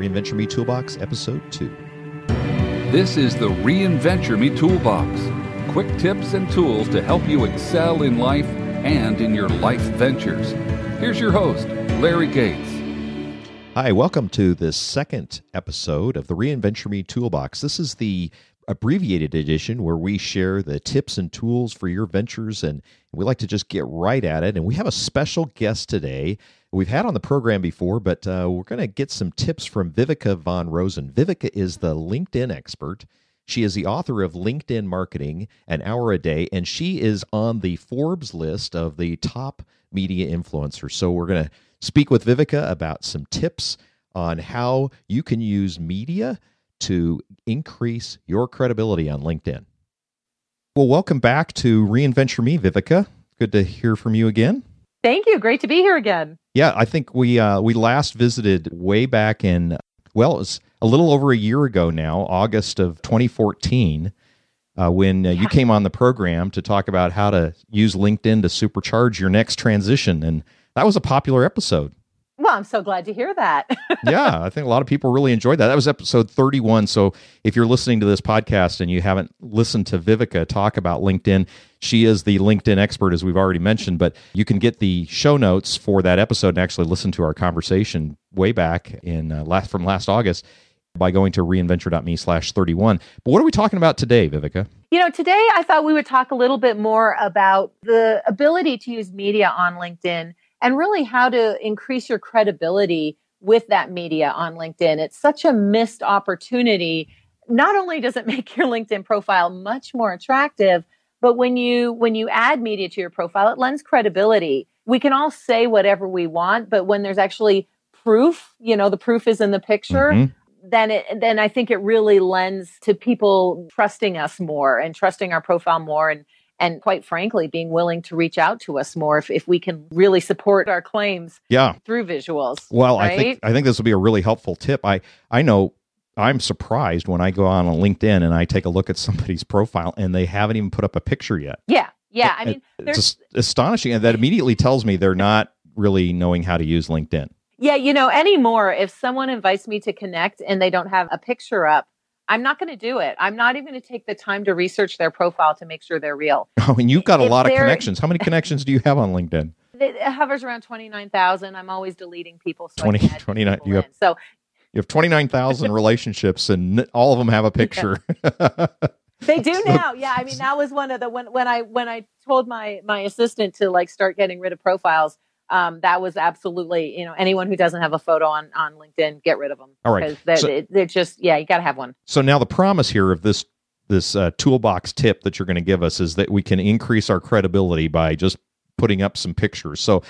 Reinventure Me Toolbox, Episode 2. This is the Reinventure Me Toolbox quick tips and tools to help you excel in life and in your life ventures. Here's your host, Larry Gates. Hi, welcome to this second episode of the Reinventure Me Toolbox. This is the abbreviated edition where we share the tips and tools for your ventures and we like to just get right at it and we have a special guest today we've had on the program before but uh, we're going to get some tips from Viveka von Rosen Viveka is the linkedin expert she is the author of linkedin marketing an hour a day and she is on the forbes list of the top media influencers so we're going to speak with Viveka about some tips on how you can use media to increase your credibility on LinkedIn. Well, welcome back to Reinventure Me, Viveka. Good to hear from you again. Thank you. Great to be here again. Yeah, I think we uh, we last visited way back in well, it was a little over a year ago now, August of 2014, uh, when uh, you came on the program to talk about how to use LinkedIn to supercharge your next transition, and that was a popular episode. Well, I'm so glad to hear that. yeah, I think a lot of people really enjoyed that. That was episode 31. So if you're listening to this podcast and you haven't listened to Viveka talk about LinkedIn, she is the LinkedIn expert, as we've already mentioned. But you can get the show notes for that episode and actually listen to our conversation way back in uh, last from last August by going to reinventure.me slash 31. But what are we talking about today, Viveka? You know, today I thought we would talk a little bit more about the ability to use media on LinkedIn and really how to increase your credibility with that media on LinkedIn. It's such a missed opportunity. Not only does it make your LinkedIn profile much more attractive, but when you when you add media to your profile, it lends credibility. We can all say whatever we want, but when there's actually proof, you know, the proof is in the picture, mm-hmm then it then I think it really lends to people trusting us more and trusting our profile more and and quite frankly being willing to reach out to us more if, if we can really support our claims yeah. through visuals well right? i think i think this will be a really helpful tip. I i know i'm surprised when i go on linkedin and i take a look at somebody's profile and they haven't even put up a picture yet. Yeah. Yeah. I mean it's astonishing. And that immediately tells me they're not really knowing how to use linkedin. Yeah. You know anymore if someone invites me to connect and they don't have a picture up I'm not going to do it. I'm not even going to take the time to research their profile to make sure they're real. Oh, and you've got a if lot of connections. How many connections do you have on LinkedIn? It hovers around 29,000. I'm always deleting people. So 20, 29, you have, so you have 29,000 relationships and all of them have a picture. Yeah. they do now. Yeah. I mean, that was one of the, when, when I, when I told my, my assistant to like start getting rid of profiles, um, that was absolutely, you know, anyone who doesn't have a photo on on LinkedIn, get rid of them. All right, they're, so, they're just yeah, you got to have one. So now the promise here of this this uh, toolbox tip that you're going to give us is that we can increase our credibility by just putting up some pictures. So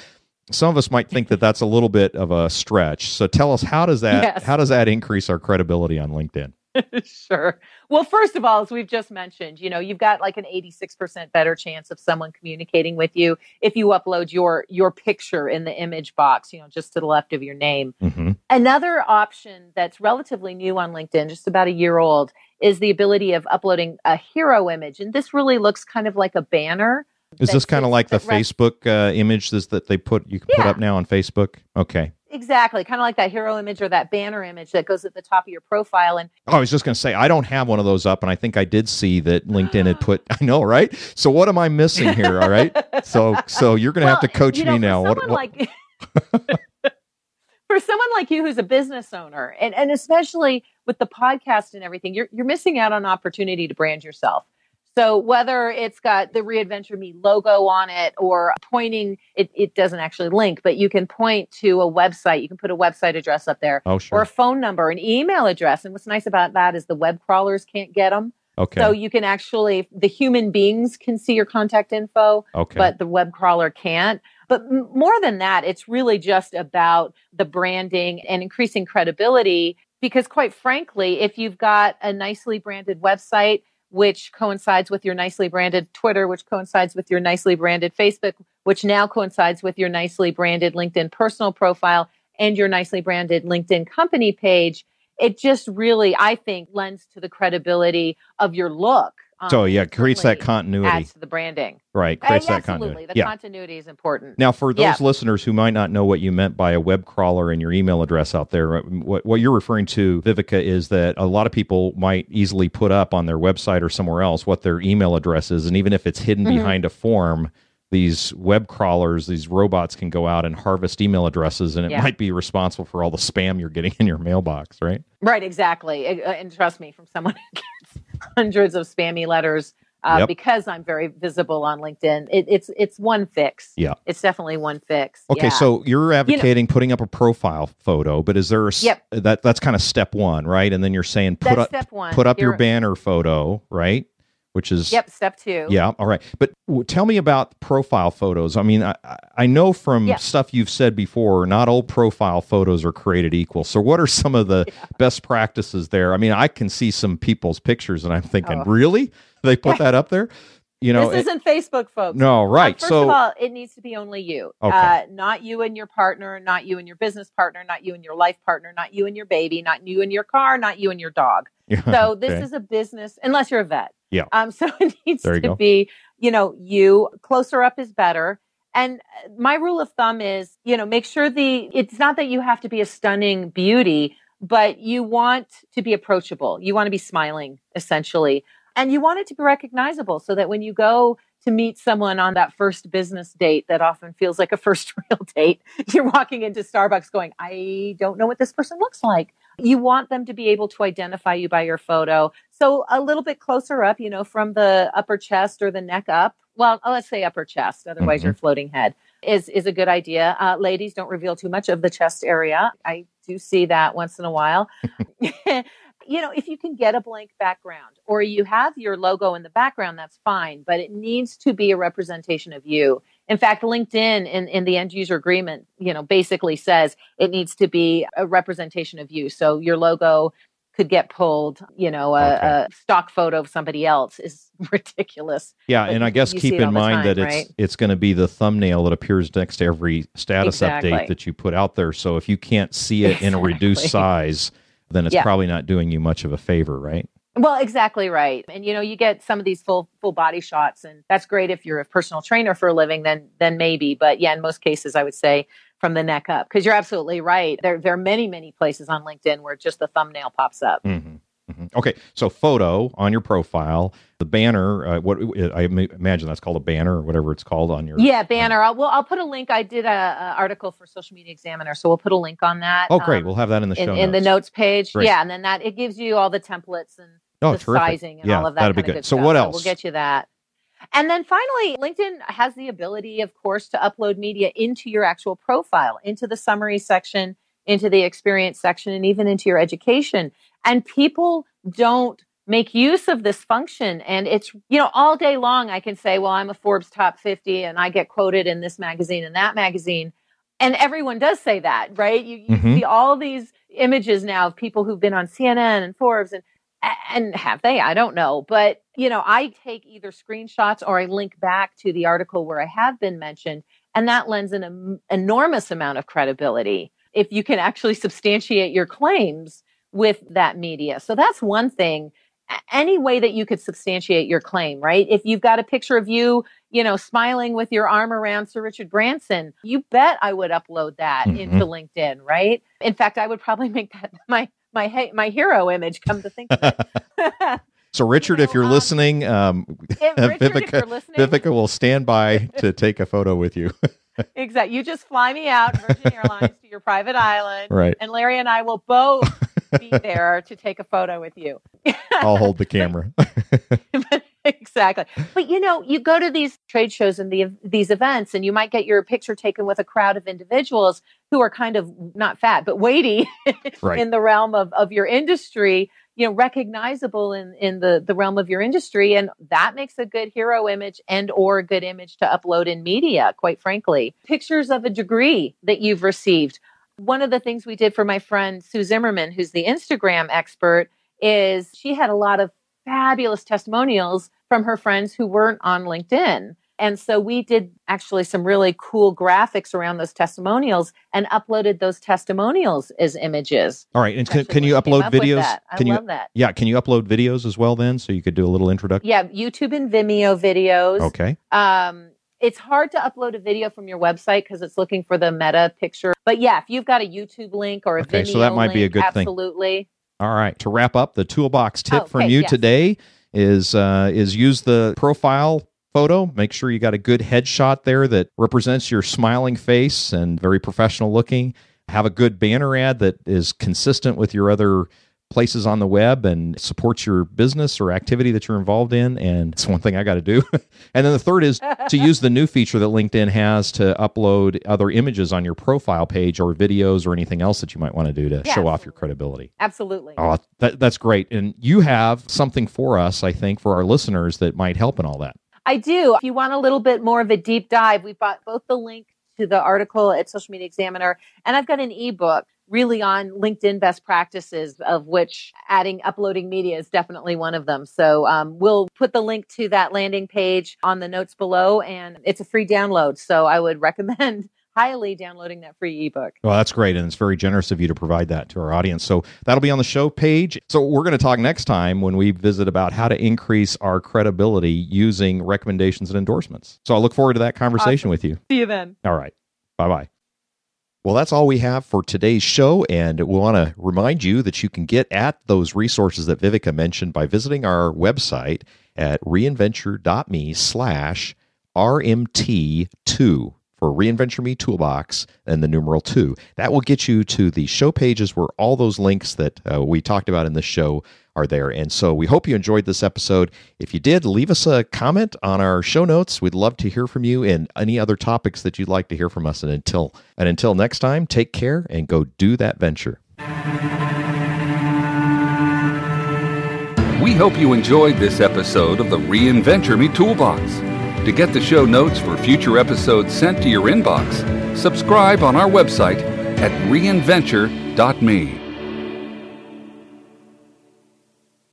some of us might think that that's a little bit of a stretch. So tell us how does that yes. how does that increase our credibility on LinkedIn? sure. Well, first of all, as we've just mentioned, you know, you've got like an 86% better chance of someone communicating with you if you upload your your picture in the image box, you know, just to the left of your name. Mm-hmm. Another option that's relatively new on LinkedIn, just about a year old, is the ability of uploading a hero image. And this really looks kind of like a banner. Is this kind of like the Facebook uh, image that they put you can yeah. put up now on Facebook? Okay. Exactly, kind of like that hero image or that banner image that goes at the top of your profile. And oh, I was just going to say, I don't have one of those up, and I think I did see that LinkedIn had ah. put. I know, right? So what am I missing here? All right, so so you're going to well, have to coach you know, me now. What, what? Like, for someone like you who's a business owner, and and especially with the podcast and everything, you're you're missing out on opportunity to brand yourself. So whether it's got the Reinventure Me logo on it or pointing, it, it doesn't actually link, but you can point to a website. You can put a website address up there oh, sure. or a phone number, an email address. And what's nice about that is the web crawlers can't get them. Okay. So you can actually, the human beings can see your contact info, okay. but the web crawler can't. But m- more than that, it's really just about the branding and increasing credibility. Because quite frankly, if you've got a nicely branded website, which coincides with your nicely branded Twitter, which coincides with your nicely branded Facebook, which now coincides with your nicely branded LinkedIn personal profile and your nicely branded LinkedIn company page, it just really, I think, lends to the credibility of your look. Um, so yeah, creates that continuity. Adds to the branding. Right, Uh, creates that absolutely. continuity. The yeah. continuity is important. Now, for those Yeah. listeners who might not know what you meant by a web crawler and your email address out there, uh, what, what you're referring to, Viveka, is that a lot of people might easily put up on their website or somewhere else what their email address is. And even if it's hidden Mhm. behind a form, these web crawlers, these robots can go out and harvest email addresses, and it Yeah. might be responsible for all the spam you're getting in your mailbox, right? Right, exactly. Uh, And trust me, from someone hundreds of spammy letters, uh, Yep. because I'm very visible on LinkedIn, it, it's it's one fix. Yeah. it's definitely one fix. Okay, Yeah. so you're advocating putting up a profile photo, but is there a, Yep. that that's kind of step one, right? And then you're saying put that's up put up your You're- banner photo, right? Which is Yep, step two. Yeah, all right. But w- tell me about profile photos. I mean, I, I- know from Yeah. stuff you've said before, not all profile photos are created equal. So, what are some of the best practices there? I mean, I can see some people's pictures, and I'm thinking, Oh. really? They put that up there? You know, this it- isn't Facebook, folks. no, Uh, right. first so, of all, it needs to be only you, Okay. uh, not you and your partner, not you and your business partner, not you and your life partner, not you and your baby, not you and your car, not you and your dog. So this Okay. is a business, unless you're a vet. Yeah. Um. So it needs to go. be, you know, you closer up is better. And uh, my rule of thumb is, you know, make sure the. It's not that you have to be a stunning beauty, but you want to be approachable. You want to be smiling, essentially, and you want it to be recognizable, so that when you go to meet someone on that first business date that often feels like a first real date. You're walking into Starbucks going, I don't know what this person looks like. You want them to be able to identify you by your photo. So a little bit closer up, you know, from the upper chest or the neck up. Well, oh, let's say upper chest, otherwise Mhm. you're floating head is is a good idea. Uh, ladies, don't reveal too much of the chest area. I do see that once in a while. you know, if you can get a blank background or you have your logo in the background, that's fine, but it needs to be a representation of you. In fact, LinkedIn in, in the end user agreement, you know, basically says it needs to be a representation of you. So your logo could get pulled, you know, a, Okay. a stock photo of somebody else is ridiculous. yeah, but and I guess keep in mind time, that it's right? it's going to be the thumbnail that appears next to every status Exactly. update that you put out there. So, if you can't see it in a reduced size, then it's Yeah. probably not doing you much of a favor, right? Well, exactly right. And you know, you get some of these full full body shots and that's great if you're a personal trainer for a living then then maybe, but yeah, in most cases I would say from the neck up because you're absolutely right. There there are many many places on LinkedIn where just the thumbnail pops up. Mm-hmm. Hmm Okay, so photo on your profile, the banner. Uh, what I imagine that's called a banner or whatever it's called on your. Yeah, banner. I'll, well, I'll put a link. I did a, a article for Social Media Examiner, so we'll put a link on that. Oh, great! um, we'll have that in the in, show in the notes. notes page. Great. Yeah, and then that it gives you all the templates and Oh, the terrific! sizing and yeah, all of that. that'd be good. good So what So else? we'll get you that. And then finally, LinkedIn has the ability, of course, to upload media into your actual profile, into the summary section, into the experience section, and even into your education. And people don't make use of this function. And it's, you know, all day long, I can say, well, I'm a Forbes top 50 and I get quoted in this magazine and that magazine. And everyone does say that, right? You, you Mhm. see all these images now of people who've been on CNN and Forbes and and have they? I don't know. But, you know, I take either screenshots or I link back to the article where I have been mentioned. And that lends an em- enormous amount of credibility if you can actually substantiate your claims with that media. So that's one thing. Any way that you could substantiate your claim, right? If you've got a picture of you, you know, smiling with your arm around Sir Richard Branson, you bet I would upload that Mhm. into LinkedIn, right? In fact, I would probably make that my my my hero image. Come to think of it, so, Richard, You if you're um, listening, um, Richard, if you're listening, Viveka will stand by to take a photo with you. exactly. You just fly me out, Virgin Airlines, to your private island, right. and Larry and I will both be there to take a photo with you. I'll hold the camera. exactly. But you know, you go to these trade shows and the, these events, and you might get your picture taken with a crowd of individuals who are kind of not fat, but weighty Right. in the realm of, of your industry. you know, recognizable in, in the, the realm of your industry. And that makes a good hero image and or a good image to upload in media, quite frankly. Pictures of a degree that you've received. One of the things we did for my friend Sue Zimmerman, who's the Instagram expert, is she had a lot of fabulous testimonials from her friends who weren't on LinkedIn. And so we did actually some really cool graphics around those testimonials and uploaded those testimonials as images. All right. And can, can you upload videos? I can love you, that. Yeah. Can you upload videos as well then? So you could do a little introduction? Yeah. YouTube and Vimeo videos. Okay. Um, it's hard to upload a video from your website because it's looking for the meta picture. But yeah, if you've got a YouTube link or a Okay, Vimeo so that might be a link, good thing. absolutely. All right. To wrap up, the toolbox tip Oh, from you yes. today is uh, is use the profile photo. Make sure you got a good headshot there that represents your smiling face and very professional looking. Have a good banner ad that is consistent with your other places on the web and supports your business or activity that you're involved in. And it's one thing I got to do. and then the third is to use the new feature that LinkedIn has to upload other images on your profile page or videos or anything else that you might want to do to Yeah, show off your credibility. Absolutely. Oh, that, that's great. And you have something for us, I think, for our listeners that might help in all that. I do. If you want a little bit more of a deep dive, we've got both the link to the article at Social Media Examiner, and I've got an ebook really on LinkedIn best practices, of which adding uploading media is definitely one of them. So um, we'll put the link to that landing page on the notes below, and it's a free download. So I would recommend highly downloading that free ebook. Well, that's great. And it's very generous of you to provide that to our audience. So that'll be on the show page. So we're going to talk next time when we visit about how to increase our credibility using recommendations and endorsements. So I look forward to that conversation Awesome. with you. See you then. All right. Bye bye. Well, that's all we have for today's show. And we want to remind you that you can get at those resources that Viveka mentioned by visiting our website at reinventure.me slash RMT2 for Reinventure Me Toolbox and the numeral 2. That will get you to the show pages where all those links that uh, we talked about in this show are there. And so we hope you enjoyed this episode. If you did, leave us a comment on our show notes. We'd love to hear from you and any other topics that you'd like to hear from us. And until and until next time, take care and go do that venture. We hope you enjoyed this episode of the Reinventure Me Toolbox. To get the show notes for future episodes sent to your inbox, subscribe on our website at reinventure.me.